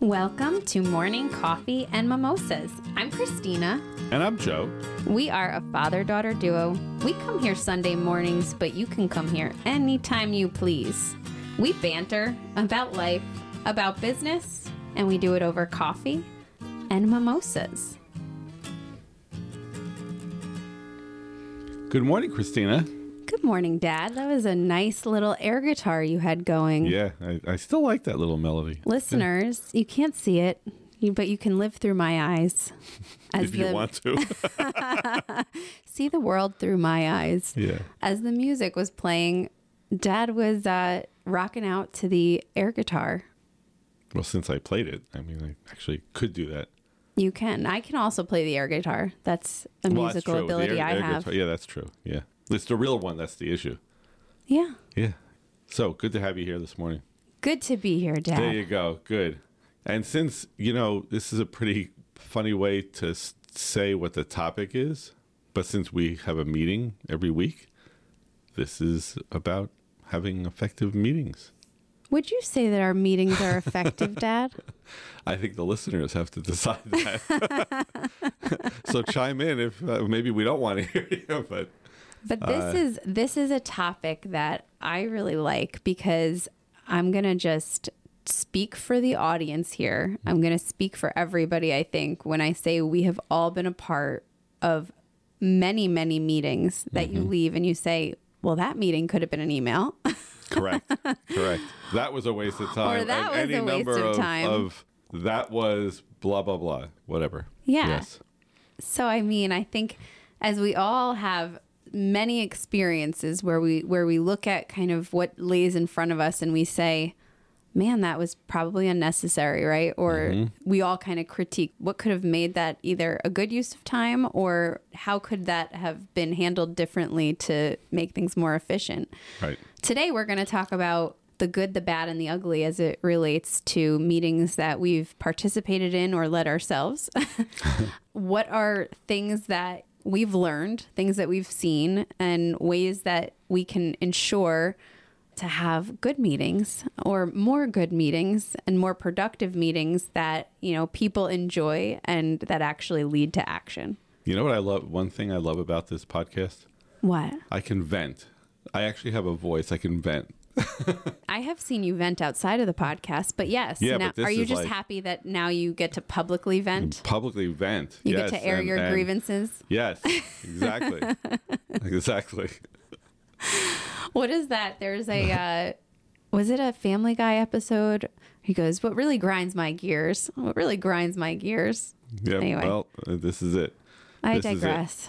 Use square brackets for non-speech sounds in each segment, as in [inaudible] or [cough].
Welcome to Morning Coffee and Mimosas. I'm Christina. And I'm Joe. We are a father daughter duo. We come here Sunday mornings, but you can come here anytime you please. We banter about life, about business, and we do it over coffee and mimosas. Good morning, Christina. Good morning, Dad. That was a nice little air guitar you had going. Yeah, I, I still like that little melody. Listeners, you can't see it, but you can live through my eyes. [laughs] if you want to. [laughs] see the world through my eyes. yeah. As the music was playing, Dad was uh, rocking out to the air guitar. Well, since I played it, I mean, I actually could do that. You can. I can also play the air guitar. That's a Well, musical. The ability air- I air have. guitar- yeah, that's true. Yeah. It's the real one that's the issue. Yeah. Yeah. So good to have you here this morning. Good to be here, Dad. There you go. Good. And since, you know, this is a pretty funny way to say what the topic is, but since we have a meeting every week, this is about having effective meetings. Would you say that our meetings are effective, [laughs] Dad? I think the listeners have to decide that. [laughs] so chime in if uh, maybe we don't want to hear you, but But this uh, is this is a topic that I really like because I'm going to just speak for the audience here. Mm-hmm. I'm going to speak for everybody I think when I say we have all been a part of many many meetings that you mm-hmm. leave and you say, "Well, that meeting could have been an email." [laughs] correct, correct. That was a waste of time. Or that And was a waste of time. of that was blah blah blah, whatever. Yeah. Yes. So I mean, I think as we all have many experiences where we where we look at kind of what lays in front of us and we say, "Man, that was probably unnecessary," right? Or mm-hmm. we all kind of critique what could have made that either a good use of time or how could that have been handled differently to make things more efficient. Right. Today, we're going to talk about the good, the bad, and the ugly as it relates to meetings that we've participated in or led ourselves. [laughs] [laughs] what are things that we've learned, things that we've seen, and ways that we can ensure to have good meetings or more good meetings and more productive meetings that, you know, people enjoy and that actually lead to action. You know what I love? One thing I love about this podcast, What? I can vent. I actually have a voice. I can vent. [laughs] I have seen you vent outside of the podcast, but yes. Yeah, now, but are you just like- happy that now you get to publicly vent? Publicly vent. You yes, get to air and- your and- grievances. Yes, exactly, [laughs] exactly. What is that? There's a uh, was it a Family Guy episode? He goes, "What really grinds my gears? What really grinds my gears?" Yeah. Anyway. Well, uh, this is it. I This is it. digress.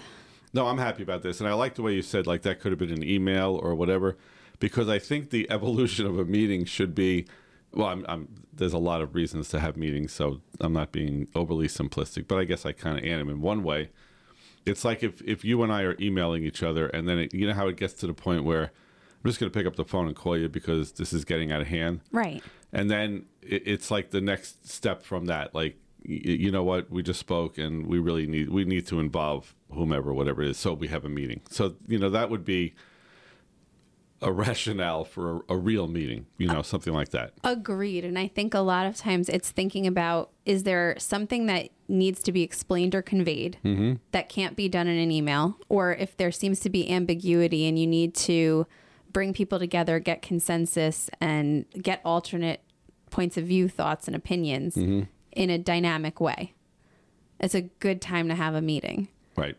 No, I'm happy about this, and I like the way you said like that could have been an email or whatever, because I think the evolution of a meeting should be. Well, I'm, I'm, there's a lot of reasons to have meetings, so I'm not being overly simplistic, but I guess I kind of am in one way. It's like if, if you and I are emailing each other, and then it, you know how it gets to the point where I'm just going to pick up the phone and call you because this is getting out of hand. Right. And then it, it's like the next step from that, like you know what, we just spoke, and we really need we need to involve whomever, whatever it is, so we have a meeting. So you know that would be a rationale for a, a real meeting, you know, something like that. Agreed. And I think a lot of times it's thinking about is there something that needs to be explained or conveyed mm-hmm. that can't be done in an email? Or if there seems to be ambiguity and you need to bring people together, get consensus, and get alternate points of view, thoughts, and opinions mm-hmm. in a dynamic way, it's a good time to have a meeting. Right.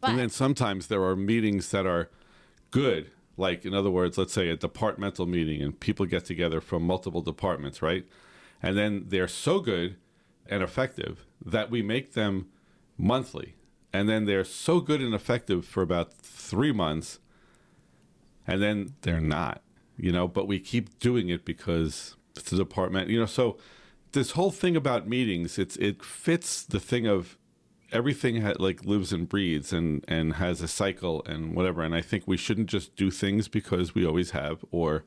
But and then sometimes there are meetings that are good. Like, in other words, let's say a departmental meeting and people get together from multiple departments, right? And then they're so good and effective that we make them monthly. And then they're so good and effective for about three months. And then they're not, you know, but we keep doing it because it's a department, you know. So, this whole thing about meetings, it's it fits the thing of everything ha- like lives and breathes and and has a cycle and whatever and i think we shouldn't just do things because we always have or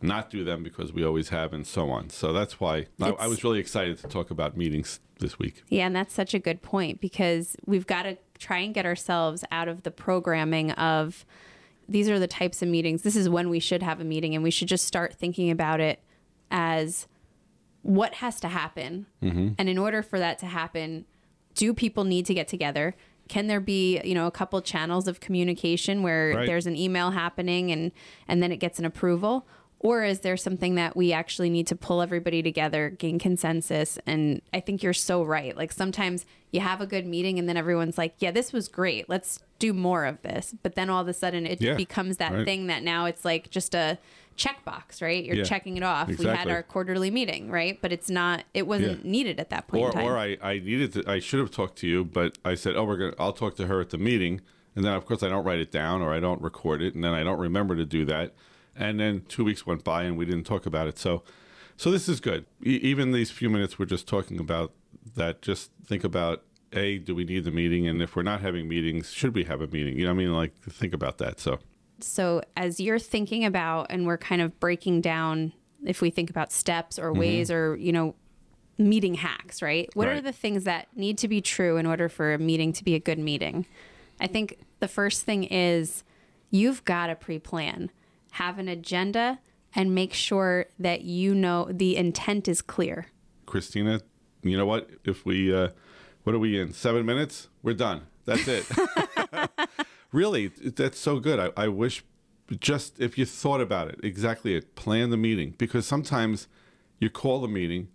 not do them because we always have and so on so that's why I, I was really excited to talk about meetings this week Yeah, and that's such a good point because we've got to try and get ourselves out of the programming of these are the types of meetings. This is when we should have a meeting, and we should just start thinking about it as what has to happen? Mm-hmm. And in order for that to happen, do people need to get together? Can there be, you know, a couple channels of communication where Right. there's an email happening and and then it gets an approval? Or is there something that we actually need to pull everybody together, gain consensus? And I think you're so right. Like sometimes you have a good meeting and then everyone's like, yeah, this was great. Let's do more of this. But then all of a sudden it Yeah, becomes that right. thing that now it's like just a checkbox, right? You're Yeah, checking it off. We had our quarterly meeting, right? But it's not, it wasn't Yeah. needed at that point or in time. or I, I needed to I should have talked to you, but I said, oh, we're gonna I'll talk to her at the meeting, and then of course I don't write it down or I don't record it, and then I don't remember to do that, and then two weeks went by and we didn't talk about it. So, so this is good. E- even these few minutes we're just talking about that. Just think about a do we need the meeting, and if we're not having meetings, should we have a meeting? You know, what I mean, like think about that. So So, as you're thinking about, and we're kind of breaking down, if we think about steps Mm-hmm. or ways or, you know, meeting hacks, right? What are the things that need to be true in order for a meeting to be a good meeting? I think the first thing is you've got to pre plan, have an agenda, and make sure that you know the intent is clear. Christina, you know what? If we, uh, what are we in? Seven minutes? We're done. That's it. [laughs] really, that's so good. I, I wish just if you thought about it, exactly it, plan the meeting because sometimes you call the meeting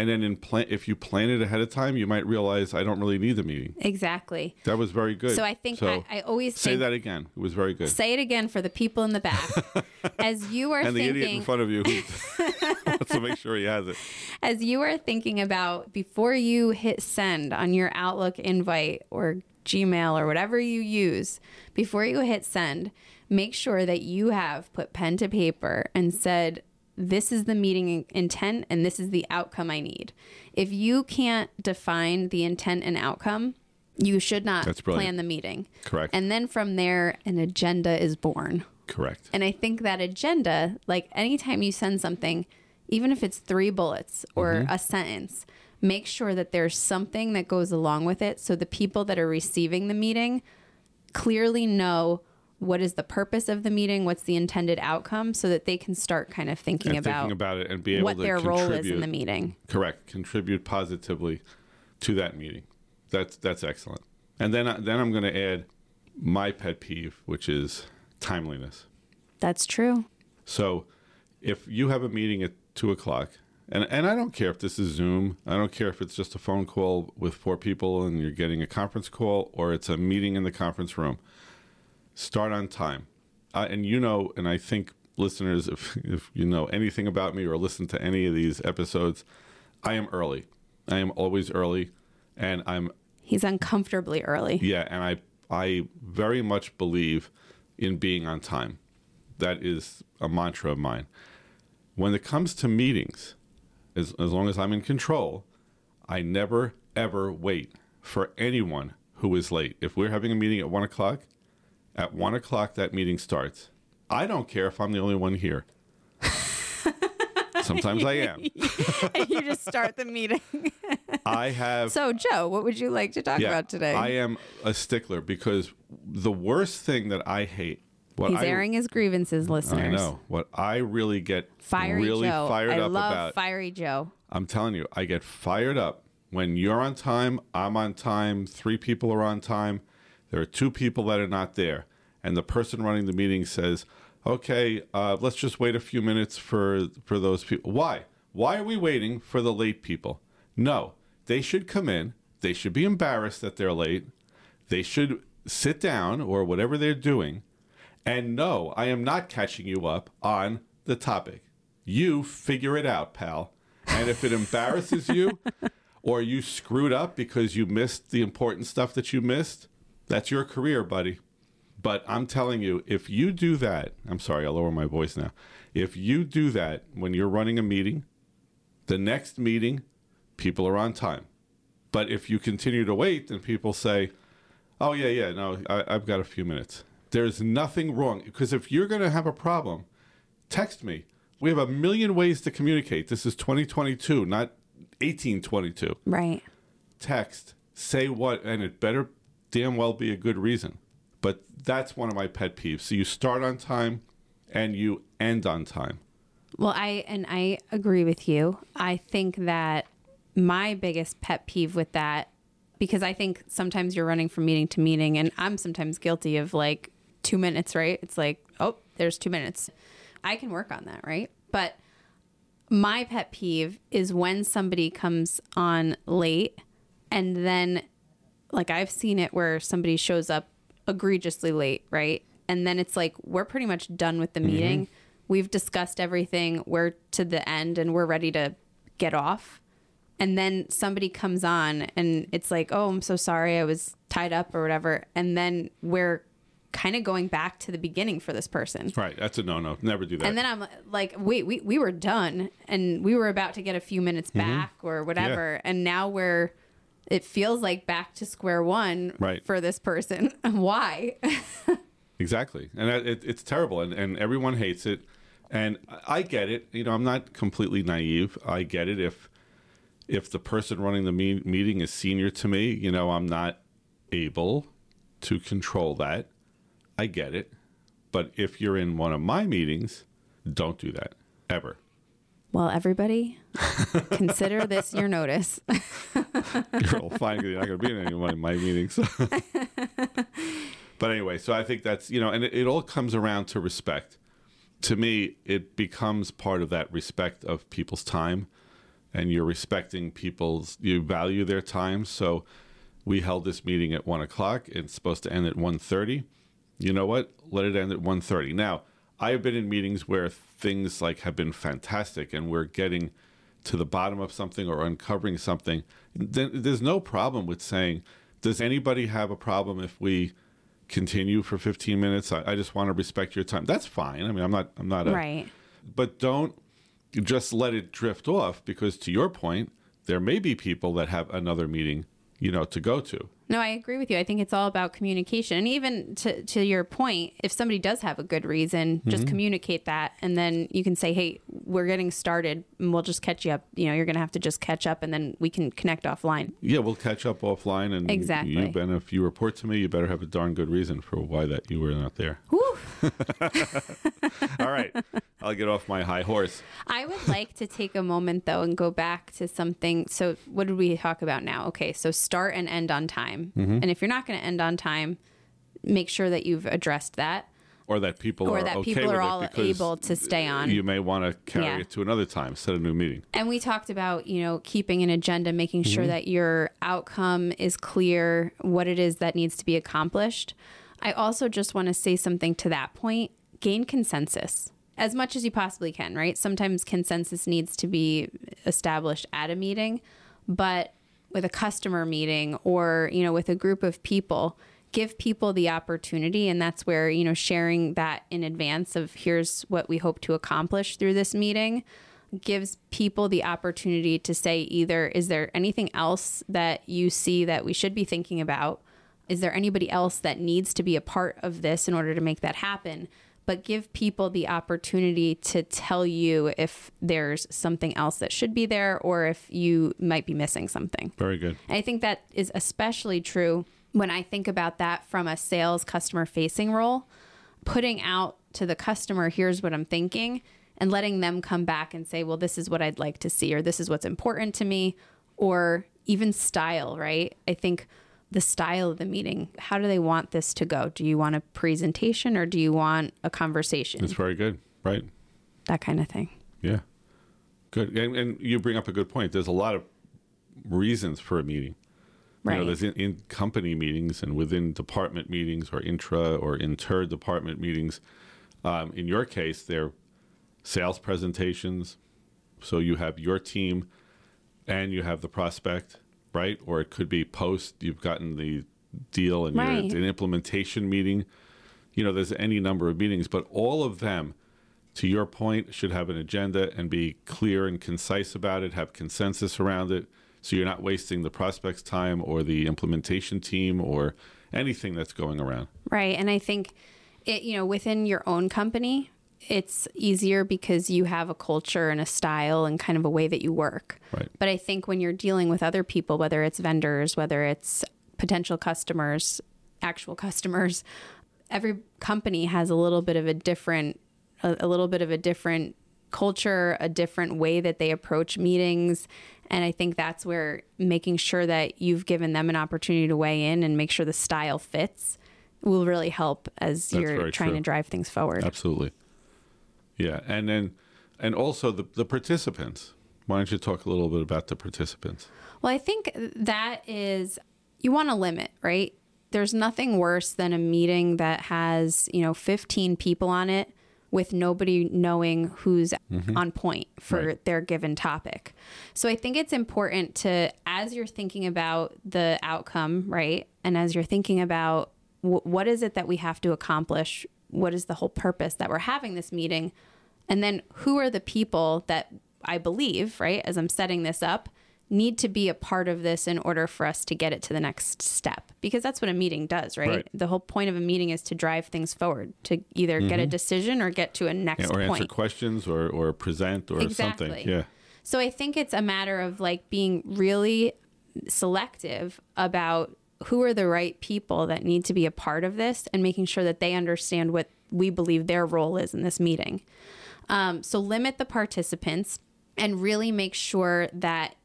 and then in plan, if you plan it ahead of time, you might realize I don't really need the meeting. Exactly. That was very good. So I think I, I always say think, that again. It was very good. say it again for the people in the back. [laughs] As you are and the idiot in front of you [laughs] [laughs] wants to make sure he has it. as you are thinking about before you hit send on your Outlook invite or Gmail or whatever you use, before you hit send, make sure that you have put pen to paper and said, this is the meeting intent and this is the outcome I need. If you can't define the intent and outcome, you should not plan the meeting. Correct. And then from there, an agenda is born. Correct. And I think that agenda, like anytime you send something, even if it's three bullets or Mm-hmm. a sentence, make sure that there's something that goes along with it so the people that are receiving the meeting clearly know what is the purpose of the meeting, what's the intended outcome, so that they can start kind of thinking and about, thinking about it and be able what to their role is in the meeting. Correct. Contribute positively to that meeting. That's that's excellent. And then then I'm going to add my pet peeve, which is timeliness. That's true. So if you have a meeting at two o'clock, and and I don't care if this is Zoom, I don't care if it's just a phone call with four people and you're getting a conference call, or it's a meeting in the conference room. Start on time, uh, and you know, and I think listeners, [laughs] if if you know anything about me or listen to any of these episodes, I am early. I am always early, and I'm He's uncomfortably early. yeah, and I I very much believe in being on time. That is a mantra of mine. When it comes to meetings, as as long as I'm in control, I never ever wait for anyone who is late. If we're having a meeting at one o'clock, at one o'clock that meeting starts. I don't care if I'm the only one here. Sometimes I am. [laughs] you just start the meeting. [laughs] I have so, Joe, what would you like to talk about today? I am a stickler because the worst thing that I hate. What He's I, airing his grievances, listeners. I know what I really get Fiery really Joe. fired I up love about. Fiery Joe. I'm telling you, I get fired up when you're on time. I'm on time. Three people are on time. There are two people that are not there, and the person running the meeting says, "Okay, uh, let's just wait a few minutes for for those people." Why? Why are we waiting for the late people? No, they should come in. They should be embarrassed that they're late. They should sit down or whatever they're doing. And no, I am not catching you up on the topic. You figure it out, pal. And if it embarrasses you [laughs] or you screwed up because you missed the important stuff that you missed, that's your career, buddy. But I'm telling you, if you do that, I'm sorry, I'll lower my voice now. If you do that when you're running a meeting, the next meeting, people are on time. But if you continue to wait, then people say, oh, yeah, yeah, no, I, I've got a few minutes. There's nothing wrong. Because if you're going to have a problem, text me. We have a million ways to communicate. This is 2022, not 1822. Right. Text, say what, and it better damn well be a good reason. But that's one of my pet peeves. So you start on time and you end on time. Well, I and I agree with you. I think that my biggest pet peeve with that because I think sometimes you're running from meeting to meeting and I'm sometimes guilty of like 2 minutes, right? It's like, "Oh, there's 2 minutes." I can work on that, right? But my pet peeve is when somebody comes on late and then like I've seen it where somebody shows up egregiously late, right? And then it's like we're pretty much done with the meeting. We've discussed everything. We're to the end and we're ready to get off. And then somebody comes on and it's like, "Oh, I'm so sorry. I was tied up or whatever." And then we're kind of going back to the beginning for this person. Right. That's a no no. Never do that. And then I'm like, wait, we, we were done and we were about to get a few minutes Mm-hmm. back or whatever. And now we're, it feels like back to square one Right. for this person. [laughs] Why? Exactly, and that- it, it's terrible, and, and everyone hates it. And I I get it. You know, I'm not completely naive. I get it. If if the person running the me- meeting is senior to me, you know, I'm not able to control that. I get it. But if you're in one of my meetings, don't do that ever. well, everybody, consider this your notice. [laughs] [laughs] You're all fine 'cause you're not going to be in any of my meetings. [laughs] but anyway, so I think that's, you know, and it, it all comes around to respect. To me, it becomes part of that respect of people's time and you're respecting people's, you value their time. So we held this meeting at one o'clock. It's supposed to end at 1.30. You know what? Let it end at 1.30. Now, I have been in meetings where things like have been fantastic and we're getting to the bottom of something or uncovering something, then there's no problem with saying, does anybody have a problem if we continue for 15 minutes? I, I just want to respect your time. That's fine. I mean, I'm not, I'm not a, right. but don't just let it drift off because to your point, there may be people that have another meeting, you know, to go to. No, I agree with you. I think it's all about communication. And even to, to your point, if somebody does have a good reason, just mm-hmm. communicate that. And then you can say, hey, we're getting started and we'll just catch you up. You know, you're going to have to just catch up and then we can connect offline. Yeah, we'll catch up offline and Exactly. you and if you report to me, you better have a darn good reason for why that you were not there. [laughs] All right. I'll get off my high horse. I would like to take a moment though and go back to something. So, what did we talk about now? Okay, so start and end on time. Mm-hmm. And if you're not going to end on time, make sure that you've addressed that. Or that people Or are that people are all able to stay on. You may want to carry Yeah. it to another time, set a new meeting. And we talked about, you know, keeping an agenda, making sure mm-hmm. that your outcome is clear, what it is that needs to be accomplished. I also just want to say something to that point gain consensus as much as you possibly can, right? Sometimes consensus needs to be established at a meeting, but with a customer meeting or, you know, with a group of people, give people the opportunity. And that's where, you know, sharing that in advance of here's what we hope to accomplish through this meeting gives people the opportunity to say either is there anything else that you see that we should be thinking about? Is there anybody else that needs to be a part of this in order to make that happen but give people the opportunity to tell you if there's something else that should be there or if you might be missing something Very good. and I think that is especially true when I think about that from a sales customer facing role, putting out to the customer, here's what I'm thinking, and letting them come back and say, well, this is what I'd like to see, or this is what's important to me, or even style, right? I think the style of the meeting, how do they want this to go? Do you want a presentation or do you want a conversation? It's very good. Right. that kind of thing. Yeah. Good. And, and you bring up a good point. There's a lot of reasons for a meeting. Right. You know, there's in, in company meetings and within department meetings or intra or inter department meetings. Um, in your case, they're sales presentations. So you have your team and you have the prospect, right? Or it could be post, you've gotten the deal and Right. you're an implementation meeting. You know, there's any number of meetings, but all of them, to your point, should have an agenda and be clear and concise about it, have consensus around it. So you're not wasting the prospect's time or the implementation team or anything that's going around. Right. And I think it, you know, within your own company, it's easier because you have a culture and a style and kind of a way that you work. Right. But I think when you're dealing with other people, whether it's vendors, whether it's potential customers, actual customers, every company has a little bit of a different, a, a little bit of a different culture, a different way that they approach meetings. And I think that's where making sure that you've given them an opportunity to weigh in and make sure the style fits will really help as That's you're trying true. to drive things forward. Absolutely. Yeah, and then and also the the participants. Why don't you talk a little bit about the participants? Well, I think that is you want to limit, right? There's nothing worse than a meeting that has, you know, 15 people on it with nobody knowing who's mm-hmm. on point for Right. their given topic. So I think it's important to as you're thinking about the outcome, right? And as you're thinking about wh- what is it that we have to accomplish? What is the whole purpose that we're having this meeting? And then who are the people that I believe, right, as I'm setting this up, need to be a part of this in order for us to get it to the next step? Because that's what a meeting does, right? Right. The whole point of a meeting is to drive things forward, to either get a decision or get to a next Mm-hmm. Yeah, or answer point. questions or or present or Exactly. something. Yeah. So I think it's a matter of like being really selective about who are the right people that need to be a part of this and making sure that they understand what we believe their role is in this meeting. Um, so limit the participants and really make sure that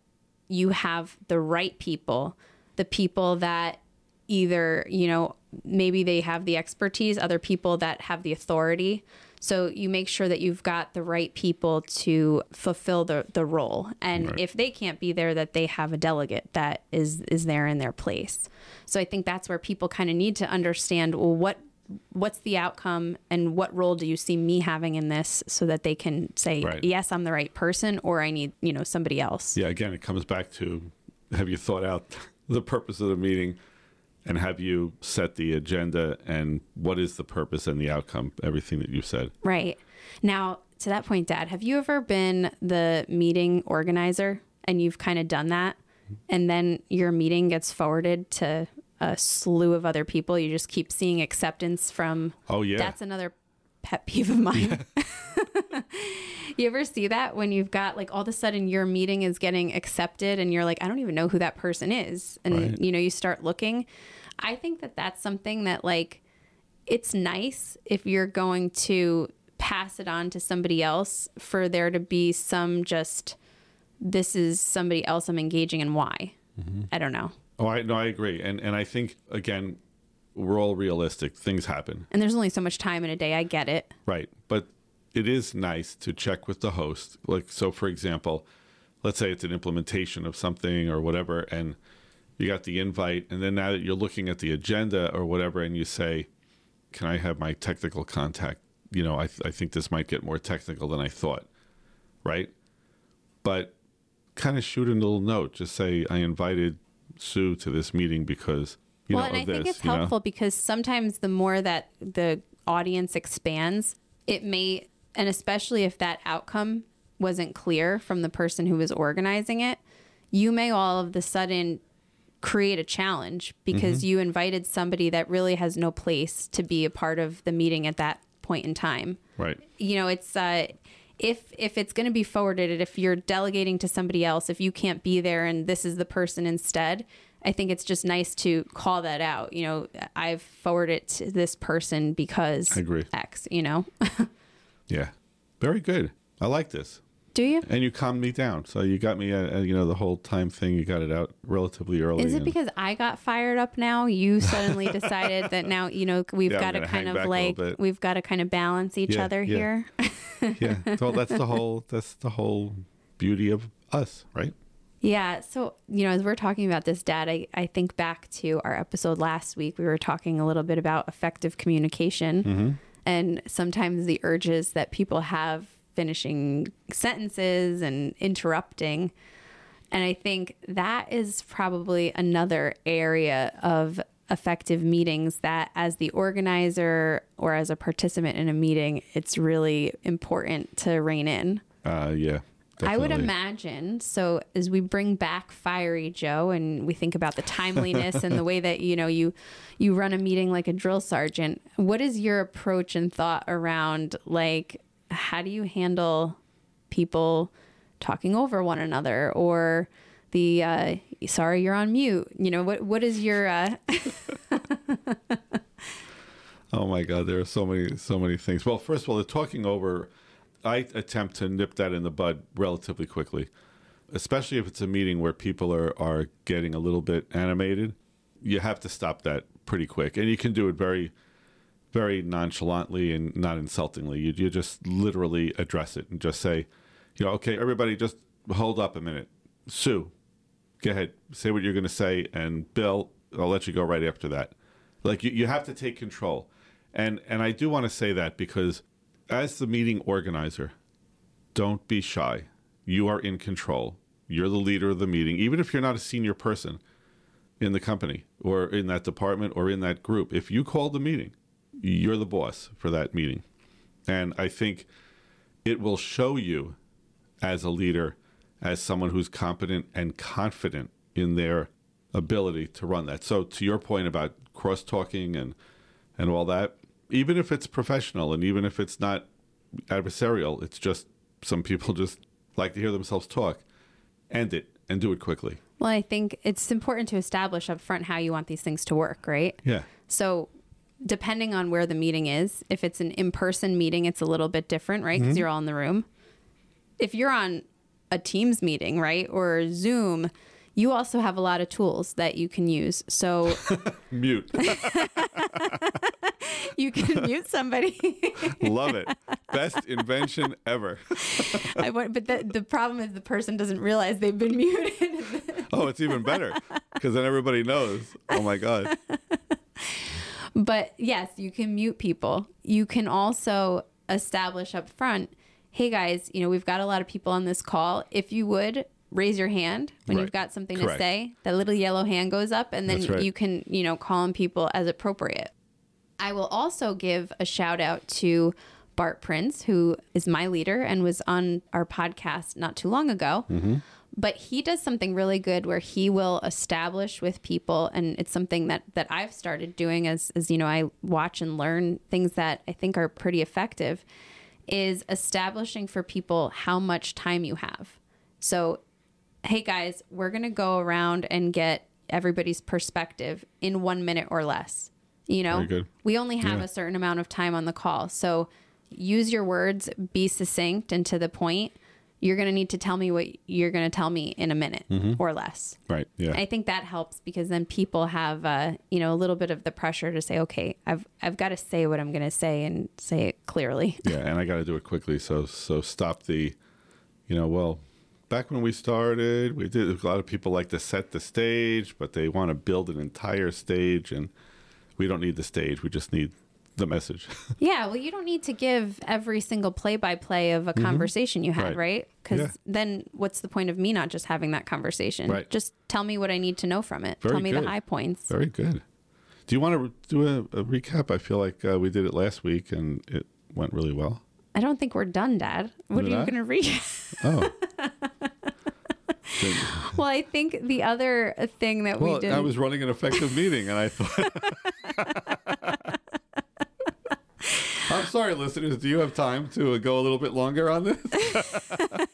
you have the right people, the people that either, you know, maybe they have the expertise, other people that have the authority. So you make sure that you've got the right people to fulfill the, the role. And Right. if they can't be there, that they have a delegate that is is there in their place. So I think that's where people kind of need to understand well what what's the outcome and what role do you see me having in this so that they can say Right. yes i'm the right person or i need you know somebody else Yeah, again, it comes back to have you thought out [laughs] the purpose of the meeting and have you set the agenda and what is the purpose and the outcome, everything that you said. right now to that point dad have you ever been the meeting organizer and you've kind of done that and then your meeting gets forwarded to a slew of other people you just keep seeing acceptance from Oh, yeah. That's another pet peeve of mine. [laughs] you ever see that when you've got like all of a sudden your meeting is getting accepted and you're like, I don't even know who that person is. And Right. you know, you start looking. I think that that's something that like it's nice if you're going to pass it on to somebody else for there to be some just this is somebody else I'm engaging in why. Mm-hmm. I don't know. Oh, I no, I agree. And and I think again, we're all realistic. Things happen. And there's only so much time in a day. I get it. Right. But it is nice to check with the host. Like, so for example, let's say it's an implementation of something or whatever, and you got the invite, and then now that you're looking at the agenda or whatever, and you say, Can I have my technical contact? You know, I, th- I think this might get more technical than I thought. Right. But kind of shoot a little note. Just say, I invited Sue to this meeting because, you well, know, and I of think it's you know? helpful because sometimes the more that the audience expands, it may, and especially if that outcome wasn't clear from the person who was organizing it, you may all of the sudden create a challenge because Mm-hmm. you invited somebody that really has no place to be a part of the meeting at that point in time Right. you know it's uh if if it's going to be forwarded if you're delegating to somebody else if you can't be there and this is the person instead i think it's just nice to call that out you know i've forwarded it to this person because I agree. x you know [laughs] Yeah. Very good. I like this. Do you And you calmed me down. So you got me, uh, uh, you know, the whole time thing, you got it out relatively early. is it and- because I got fired up now? You [laughs] suddenly decided that now you know we've Yeah, I'm got to gonna kind hang of back a little like bit. we've got to kind of balance each Yeah, other yeah. here. yeah. [laughs] Well, that's the whole, that's the whole beauty of us, right? Yeah. So, you know, as we're talking about this, Dad, I, I think back to our episode last week. We were talking a little bit about effective communication and sometimes the urges that people have finishing sentences and interrupting. And I think that is probably another area of effective meetings that, as the organizer or as a participant in a meeting, it's really important to rein in. Uh, yeah. I would imagine. So as we bring back Fiery Joe and we think about the timeliness and the way that you know you you run a meeting like a drill sergeant, what is your approach and thought around like how do you handle people talking over one another or the uh, sorry you're on mute? You know what what is your uh, [laughs] Oh my God, there are so many, so many things. Well, first of all, the talking over, I attempt to nip that in the bud relatively quickly, especially if it's a meeting where people are, are getting a little bit animated. You have to stop that pretty quick. And you can do it very, very nonchalantly and not insultingly. You, you just literally address it and just say, you know, okay, everybody just hold up a minute. Sue, go ahead, say what you're going to say. And Bill, I'll let you go right after that. Like you, you have to take control. And, and I do want to say that because as the meeting organizer, don't be shy. You are in control. You're the leader of the meeting, even if you're not a senior person in the company or in that department or in that group. If you call the meeting, you're the boss for that meeting. And I think it will show you as a leader, as someone who's competent and confident in their ability to run that. So to your point about cross talking and and all that, even if it's professional and even if it's not adversarial, it's just some people [laughs] just like to hear themselves talk. End it and do it quickly. Well, I think it's important to establish up front how you want these things to work, right? Yeah. So, depending on where the meeting is, if it's an in person meeting, it's a little bit different, right? Because mm-hmm. you're all in the room. If you're on a Teams meeting, right, or Zoom, you also have a lot of tools that you can use. So, [laughs] Mute. [laughs] you can mute somebody. [laughs] Love it. Best invention ever. I want, but the, the problem is the person doesn't realize they've been muted. Oh, it's even better because then everybody knows. Oh my God. But yes, you can mute people. You can also establish up front, hey guys, you know, we've got a lot of people on this call. If you would raise your hand when Right. you've got something Correct. to say, that little yellow hand goes up and then right. you can, you know, call on people as appropriate. I will also give a shout out to Bart Prince, who is my leader and was on our podcast not too long ago. Mm-hmm. But he does something really good where he will establish with people, and it's something that that I've started doing as as you know I watch and learn things that I think are pretty effective. Is establishing for people how much time you have. So hey guys, we're going to go around and get everybody's perspective in one minute or less. You know, we only have Yeah. a certain amount of time on the call. So use your words, be succinct and to the point. You're going to need to tell me what you're going to tell me in a minute Mm-hmm. or less. Right. Yeah. I think that helps because then people have, uh, you know, a little bit of the pressure to say, okay, I've, I've got to say what I'm going to say and say it clearly. [laughs] yeah. And I got to do it quickly. So, so stop the, you know, well, back when we started, we did, a lot of people like to set the stage, but they want to build an entire stage. And we don't need the stage. We just need the message. [laughs] Yeah, well, you don't need to give every single play by play of a conversation you had, Mm-hmm. Right. right? Because Yeah. then what's the point of me not just having that conversation? Right. Just tell me what I need to know from it. Very tell me good. the high points. Very good. Do you want to do a, a recap? I feel like uh, we did it last week and it went really well. I don't think we're done, Dad. What Did are you going to read? [laughs] Oh. [laughs] Well, I think the other thing that we did. I was running an effective meeting and I thought. I'm sorry, listeners. Do you have time to go a little bit longer on this? [laughs] [laughs]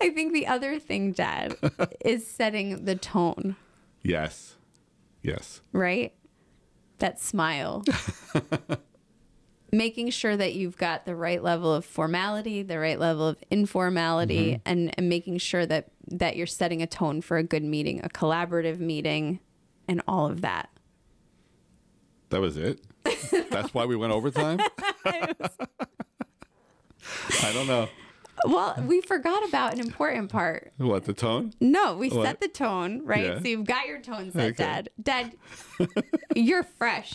I think the other thing, Dad, is setting the tone, Yes. Yes. right? That smile. [laughs] Making sure that you've got the right level of formality, the right level of informality, Mm-hmm. and, and making sure that that you're setting a tone for a good meeting, a collaborative meeting, and all of that. That was it. [laughs] That's why we went overtime. [laughs] I don't know. Well, we forgot about an important part. What the tone? No, we What? set the tone, right? Yeah. So you've got your tone set, Okay. Dad. Dad, [laughs] you're fresh.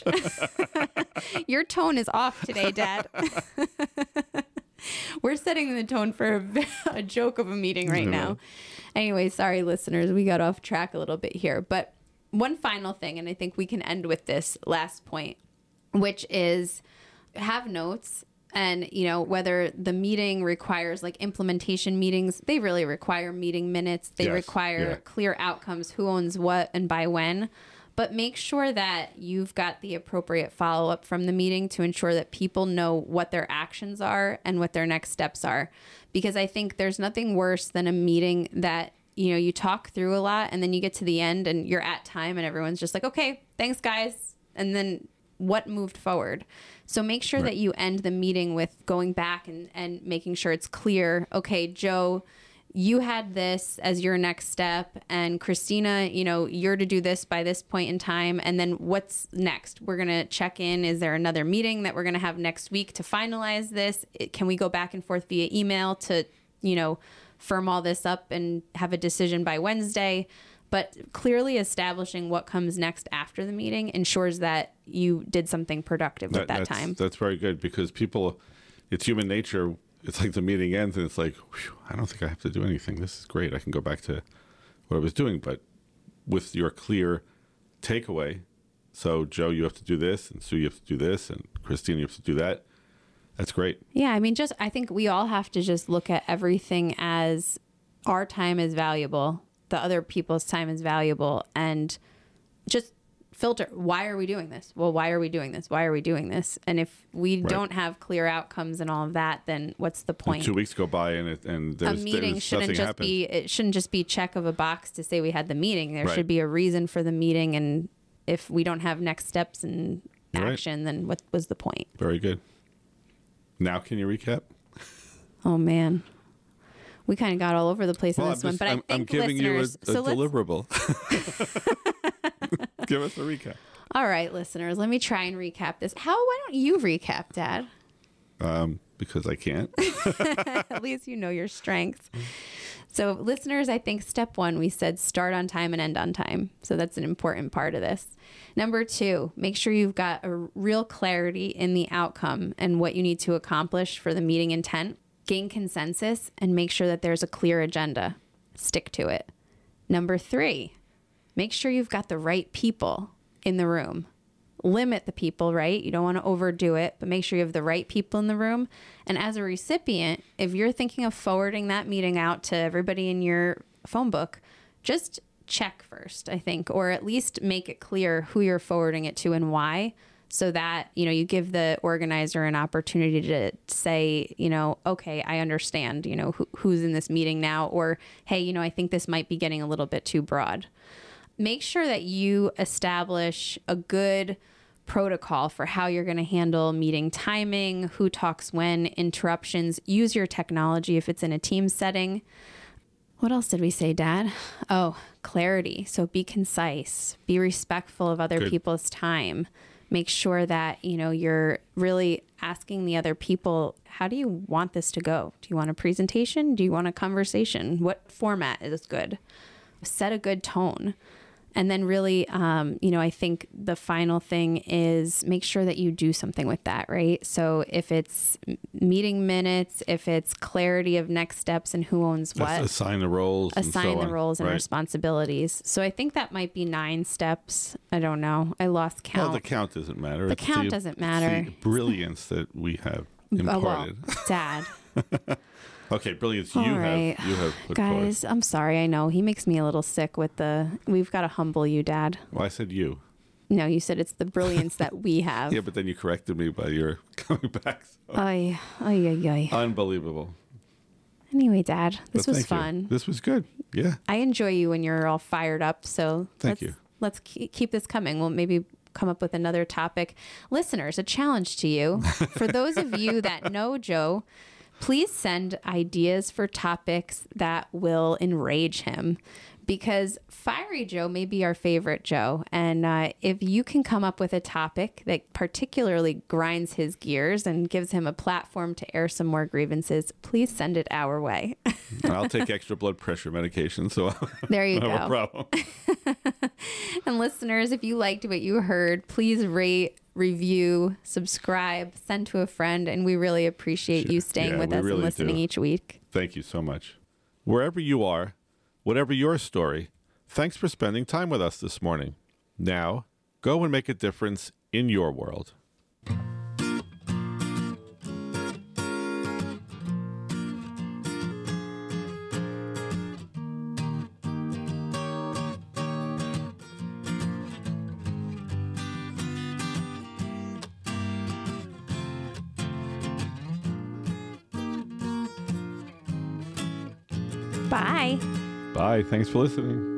your tone is off today, Dad. We're setting the tone for a, a joke of a meeting right now. Anyway, sorry, listeners. We got off track a little bit here. But one final thing, and I think we can end with this last point, which is have notes and you know whether the meeting requires like implementation meetings they really require meeting minutes. They Yes, require yeah. clear outcomes who owns what and by when. But make sure that you've got the appropriate follow-up from the meeting to ensure that people know what their actions are and what their next steps are. Because i think there's nothing worse than a meeting that you know you talk through a lot and then you get to the end and you're at time and everyone's just like okay thanks guys. And then what moved forward. So make sure that you end the meeting with going back and, and making sure it's clear. Okay, Joe, you had this as your next step and christina you know you're to do this by this point in time. And then what's next? We're going to check in. Is there another meeting that we're going to have next week to finalize this? It- can we go back and forth via email to you know firm all this up and have a decision by wednesday but clearly establishing what comes next after the meeting ensures that you did something productive with that, that's, time That's very good because people, it's human nature. It's like the meeting ends and it's like, "Whew, I don't think I have to do anything. This is great. I can go back to what I was doing. But with your clear takeaway, so Joe, you have to do this, and Sue, you have to do this, and Christine, you have to do that. That's great. Yeah, I mean, just I think we all have to just look at everything as our time is valuable, the other people's time is valuable, and just filter. Why are we doing this? Well, why are we doing this? Why are we doing this? And if we don't have clear outcomes and all of that, then what's the point? Two weeks go by and it and a meeting shouldn't just happens. be it shouldn't just be check of a box to say we had the meeting. There Right. should be a reason for the meeting, and if we don't have next steps and Right. action, then what was the point? Very good. Now, can you recap? Oh man. We kind of got all over the place Well, on this one, but I I'm, think I'm giving you a, a listeners. so deliverable. [laughs] [laughs] Give us a recap. all right, listeners, let me try and recap this. How? Why don't you recap, Dad? Um, because I can't. [laughs] At least you know your strengths. So, listeners, I think step one, we said start on time and end on time. So, that's an important part of this. Number two, make sure you've got a real clarity in the outcome and what you need to accomplish for the meeting intent. Gain consensus and make sure that there's a clear agenda. Stick to it. Number three, make sure you've got the right people in the room limit the people, right? You don't want to overdo it, but make sure you have the right people in the room. And as a recipient, if you're thinking of forwarding that meeting out to everybody in your phone book, just check first, I think, or at least make it clear who you're forwarding it to and why. So that, you know, you give the organizer an opportunity to say, you know, okay, I understand, you know, who, who's in this meeting now, or hey, you know, I think this might be getting a little bit too broad make sure that you establish a good protocol for how you're going to handle meeting timing, who talks when, interruptions. Use your technology if it's in a team setting. What else did we say, Dad? Oh, clarity. So be concise, be respectful of other Good. people's time. Make sure that, you know, you're really asking the other people, how do you want this to go? Do you want a presentation? Do you want a conversation? What format is good? Set a good tone. And then, really, um, you know, I think the final thing is make sure that you do something with that, right? So, if it's meeting minutes, if it's clarity of next steps and who owns what, Assign the roles. and assign so the roles and Right. responsibilities. So, I think that might be nine steps. I don't know. I lost count. Well, the count doesn't matter. The count doesn't matter. the brilliance that we have imparted. Oh, well. [laughs] Dad. [laughs] okay, brilliance you right. have you have. Guys, I'm sorry. I know he makes me a little sick with the. We've got to humble you, Dad. Well, I said you. No, you said it's the brilliance that we [laughs] have. Yeah, but then you corrected me by your [laughs] coming back. So. Ay, ay, ay, ay. Unbelievable. Anyway, Dad, this was thank you. fun. This was good. Yeah. I enjoy you when you're all fired up. So Thank let's, you. Let's keep this coming. We'll maybe come up with another topic. Listeners, a challenge to you. [laughs] For those of you that know Joe, please send ideas for topics that will enrage him. Because Fiery Joe may be our favorite Joe. And uh, if you can come up with a topic that particularly grinds his gears and gives him a platform to air some more grievances, please send it our way. [laughs] I'll take extra blood pressure medication, so [laughs] there you don't have a go. problem. [laughs] [laughs] And listeners, if you liked what you heard, please rate, review, subscribe, send to a friend, and we really appreciate you staying Yeah, with us really and listening do. each week. Thank you so much. Wherever you are, whatever your story, thanks for spending time with us this morning. Now, go and make a difference in your world. Bye. Thanks for listening.